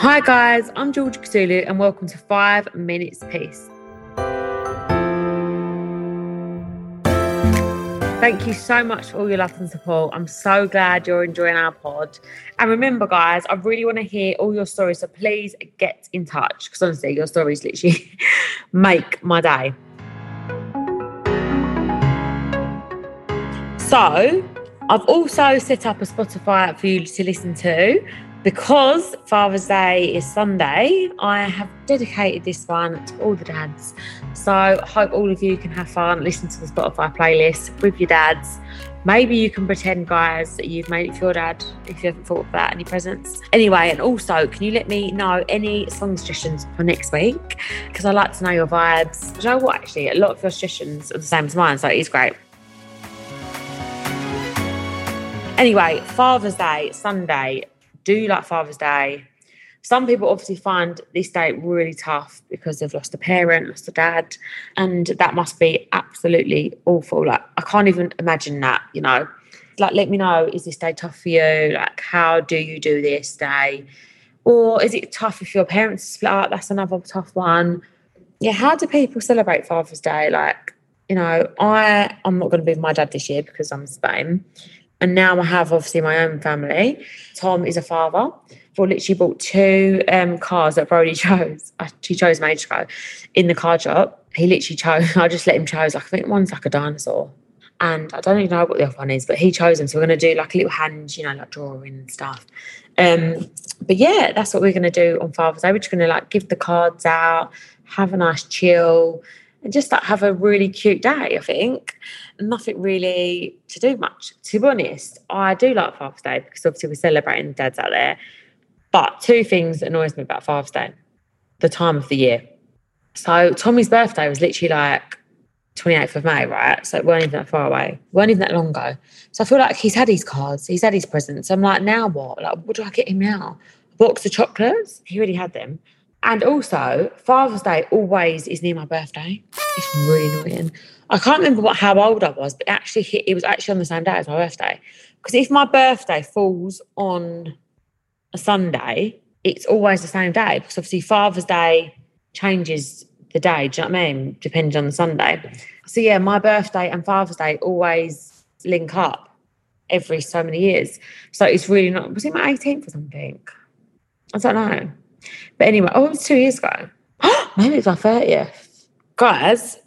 Hi, guys, I'm Georgia Kousoulou, and welcome to Five Minutes Peace. Thank you so much for all your love and support. I'm so glad you're enjoying our pod. And remember, guys, I really want to hear all your stories. So please get in touch because honestly, your stories literally make my day. So, I've also set up a Spotify app for you to listen to because Father's Day is Sunday. I have dedicated this one to all the dads. So, I hope all of you can have fun, listen to the Spotify playlist with your dads. Maybe you can pretend, guys, that you've made it for your dad if you haven't thought of that, any presents. Anyway, and also, can you let me know any song suggestions for next week? Because I like to know your vibes. you know what, actually? A lot of your suggestions are the same as mine, so it is great. Anyway, Father's Day, Sunday. Do you like Father's Day? Some people obviously find this day really tough because they've lost a parent, lost a dad, and that must be absolutely awful. Like, I can't even imagine that, you know. Like, let me know, is this day tough for you? Like, how do you do this day? Or is it tough if your parents split up? That's another tough one. Yeah, how do people celebrate Father's Day? Like, you know, I I'm not going to be with my dad this year because I'm in Spain. And now I have obviously my own family. Tom is a father. I literally bought two um, cars that Brody chose. He chose me to go in the car shop. He literally chose. I just let him choose. Like I think one's like a dinosaur, and I don't even know what the other one is, but he chose them. So we're going to do like a little hand, you know, like drawing and stuff. Um, but yeah, that's what we're going to do on Father's Day. We're just going to like give the cards out, have a nice chill, and just like have a really cute day. I think nothing really to do much. To be honest, I do like Father's Day because obviously we're celebrating dads out there. But two things annoys me about Father's Day: the time of the year. So Tommy's birthday was literally like 28th of May, right? So it weren't even that far away. It weren't even that long ago. So I feel like he's had his cards, he's had his presents. I'm like, now what? Like, what do I get him now? A box of chocolates? He already had them. And also, Father's Day always is near my birthday. It's really annoying. I can't remember what how old I was, but actually, it was actually on the same day as my birthday. Because if my birthday falls on a Sunday, it's always the same day. Because obviously, Father's Day changes the day. Do you know what I mean? Depending on the Sunday. So yeah, my birthday and Father's Day always link up every so many years. So it's really not. Was it my 18th or something? I don't know. But anyway, oh, it was two years ago. Maybe it's my 30th. Guys,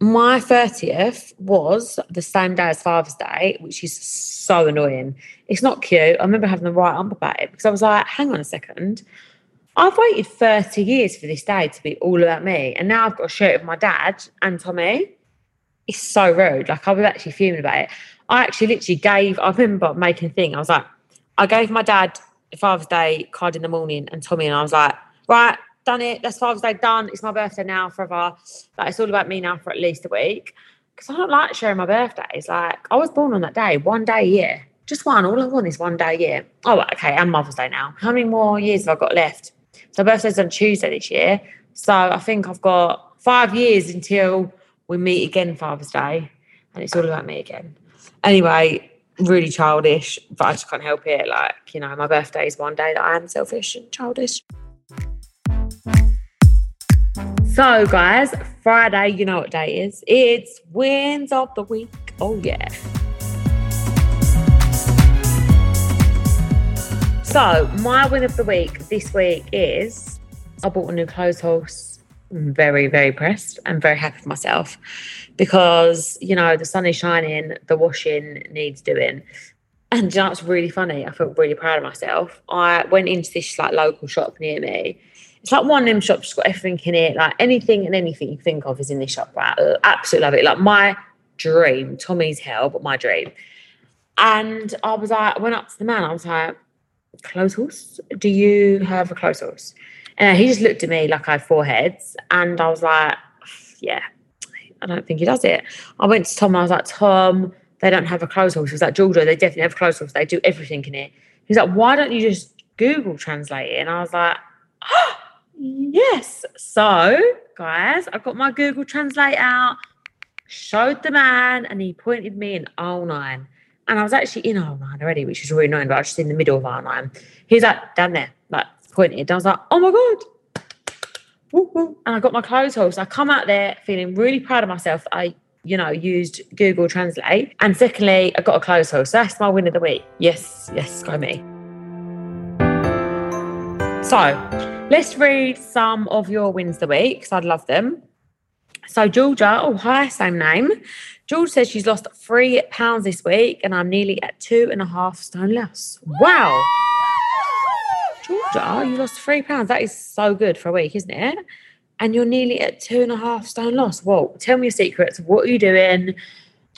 my 30th was the same day as Father's Day, which is so annoying. It's not cute. I remember having the right ump about it because I was like, hang on a second. I've waited 30 years for this day to be all about me. And now I've got a shirt it with my dad and Tommy. It's so rude. Like, I was actually fuming about it. I actually literally gave, I remember making a thing. I was like, I gave my dad Father's Day card in the morning and Tommy and I was like, right, done it. That's Father's Day done. It's my birthday now forever. Like it's all about me now for at least a week. Because I don't like sharing my birthdays. Like I was born on that day, one day a year. Just one. All I want is one day a year. Oh, okay. And Mother's Day now. How many more years have I got left? So birthday's on Tuesday this year. So I think I've got five years until we meet again Father's Day. And it's all about me again. Anyway, really childish, but I just can't help it. Like, you know, my birthday is one day that I am selfish and childish. So, guys, Friday, you know what day is? It's wins of the week. Oh, yeah. So, my win of the week this week is I bought a new clothes horse. Very, very pressed. I'm very happy with myself because, you know, the sun is shining, the washing needs doing. And you know, it's really funny. I felt really proud of myself. I went into this like local shop near me it's like one of them shops got everything in it, like anything and anything you think of is in this shop, right? I absolutely love it. Like my dream, Tommy's hell, but my dream. And I was like, I went up to the man, I was like, clothes horse? Do you have a clothes horse? And he just looked at me like I had four heads. And I was like, yeah, I don't think he does it. I went to Tom I was like, Tom, they don't have a clothes horse. He was like, Georgia, they definitely have a clothes horse. They do everything in it. He's like, why don't you just Google translate it? And I was like, oh, Yes. So, guys, I got my Google Translate out, showed the man, and he pointed me in R9. And I was actually in R9 already, which is really annoying, but I was just in the middle of R9. He's like, down there, disappointed. I was like, oh my God. And I got my clothes haul. So I come out there feeling really proud of myself. I, you know, used Google Translate. And secondly, I got a clothes haul. So that's my win of the week. Yes, yes, go me. So let's read some of your wins of the week because I'd love them. So Georgia, oh hi, same name. George says she's lost three pounds this week, and I'm nearly at two and a half stone less. Wow. Georgia, you lost three pounds. That is so good for a week, isn't it? And you're nearly at two and a half stone loss. Whoa, tell me your secrets. What are you doing?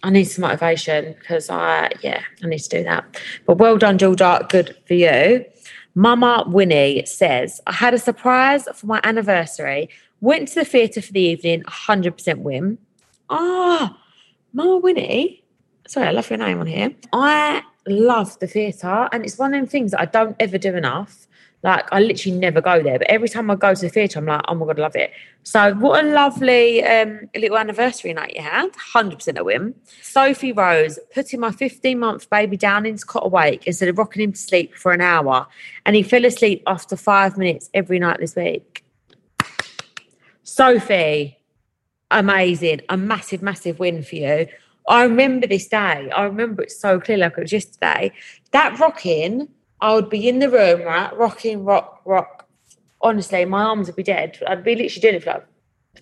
I need some motivation because I, yeah, I need to do that. But well done, Georgia. Good for you. Mama Winnie says, I had a surprise for my anniversary. Went to the theatre for the evening, 100% whim. Ah, oh, Mama Winnie. Sorry, I love your name on here. I love the theatre, and it's one of them things that I don't ever do enough. Like I literally never go there, but every time I go to the theatre, I'm like, oh my god, I love it. So what a lovely um, little anniversary night you had. Hundred percent a win. Sophie Rose putting my 15 month baby down into cot awake instead of rocking him to sleep for an hour, and he fell asleep after five minutes every night this week. Sophie, amazing, a massive, massive win for you. I remember this day. I remember it so clearly, like it was yesterday. That rocking, I would be in the room, right, rocking, rock, rock. Honestly, my arms would be dead. I'd be literally doing it for like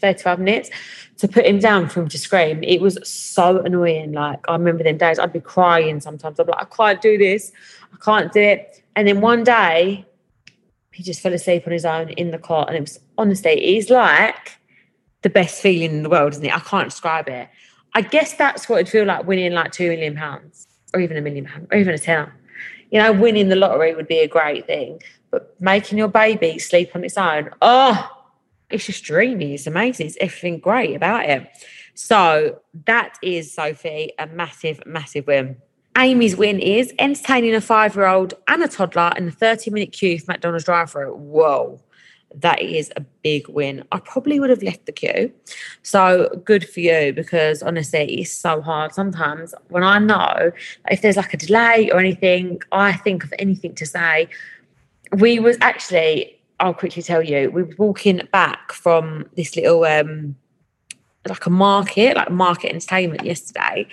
35 minutes to put him down for him to scream. It was so annoying. Like, I remember them days, I'd be crying sometimes. I'd be like, I can't do this. I can't do it. And then one day, he just fell asleep on his own in the cot. And it was honestly, it is like the best feeling in the world, isn't it? I can't describe it. I guess that's what it'd feel like winning like two million pounds or even a million pounds or even a tenner. You know, winning the lottery would be a great thing, but making your baby sleep on its own, oh, it's just dreamy. It's amazing. It's everything great about it. So that is, Sophie, a massive, massive win. Amy's win is entertaining a five year old and a toddler in a 30 minute queue for McDonald's drive through. Whoa that is a big win. I probably would have left the queue. So good for you because honestly, it's so hard. Sometimes when I know if there's like a delay or anything, I think of anything to say. We was actually, I'll quickly tell you, we were walking back from this little um like a market, like market entertainment yesterday.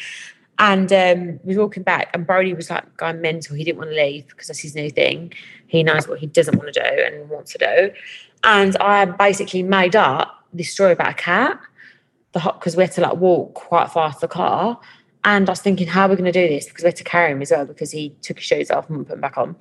And um, we were walking back, and Brody was like going mental. He didn't want to leave because that's his new thing. He knows what he doesn't want to do and wants to do. And I basically made up this story about a cat, the hot because we had to like walk quite far fast the car. And I was thinking, how are we going to do this? Because we had to carry him as well because he took his shoes off and put them back on.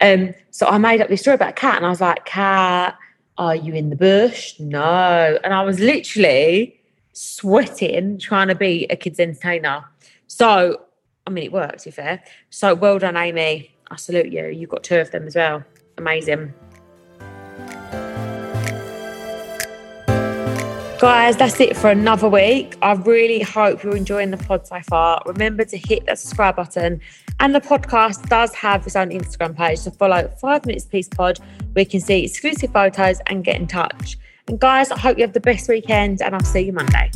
Um, so I made up this story about a cat, and I was like, "Cat, are you in the bush?" No, and I was literally sweating trying to be a kid's entertainer. So, I mean, it worked. To be fair, so well done, Amy. I salute you. You got two of them as well. Amazing. Guys, that's it for another week. I really hope you're enjoying the pod so far. Remember to hit that subscribe button. And the podcast does have its own Instagram page. So follow Five Minutes Peace Pod where you can see exclusive photos and get in touch. And guys, I hope you have the best weekend and I'll see you Monday.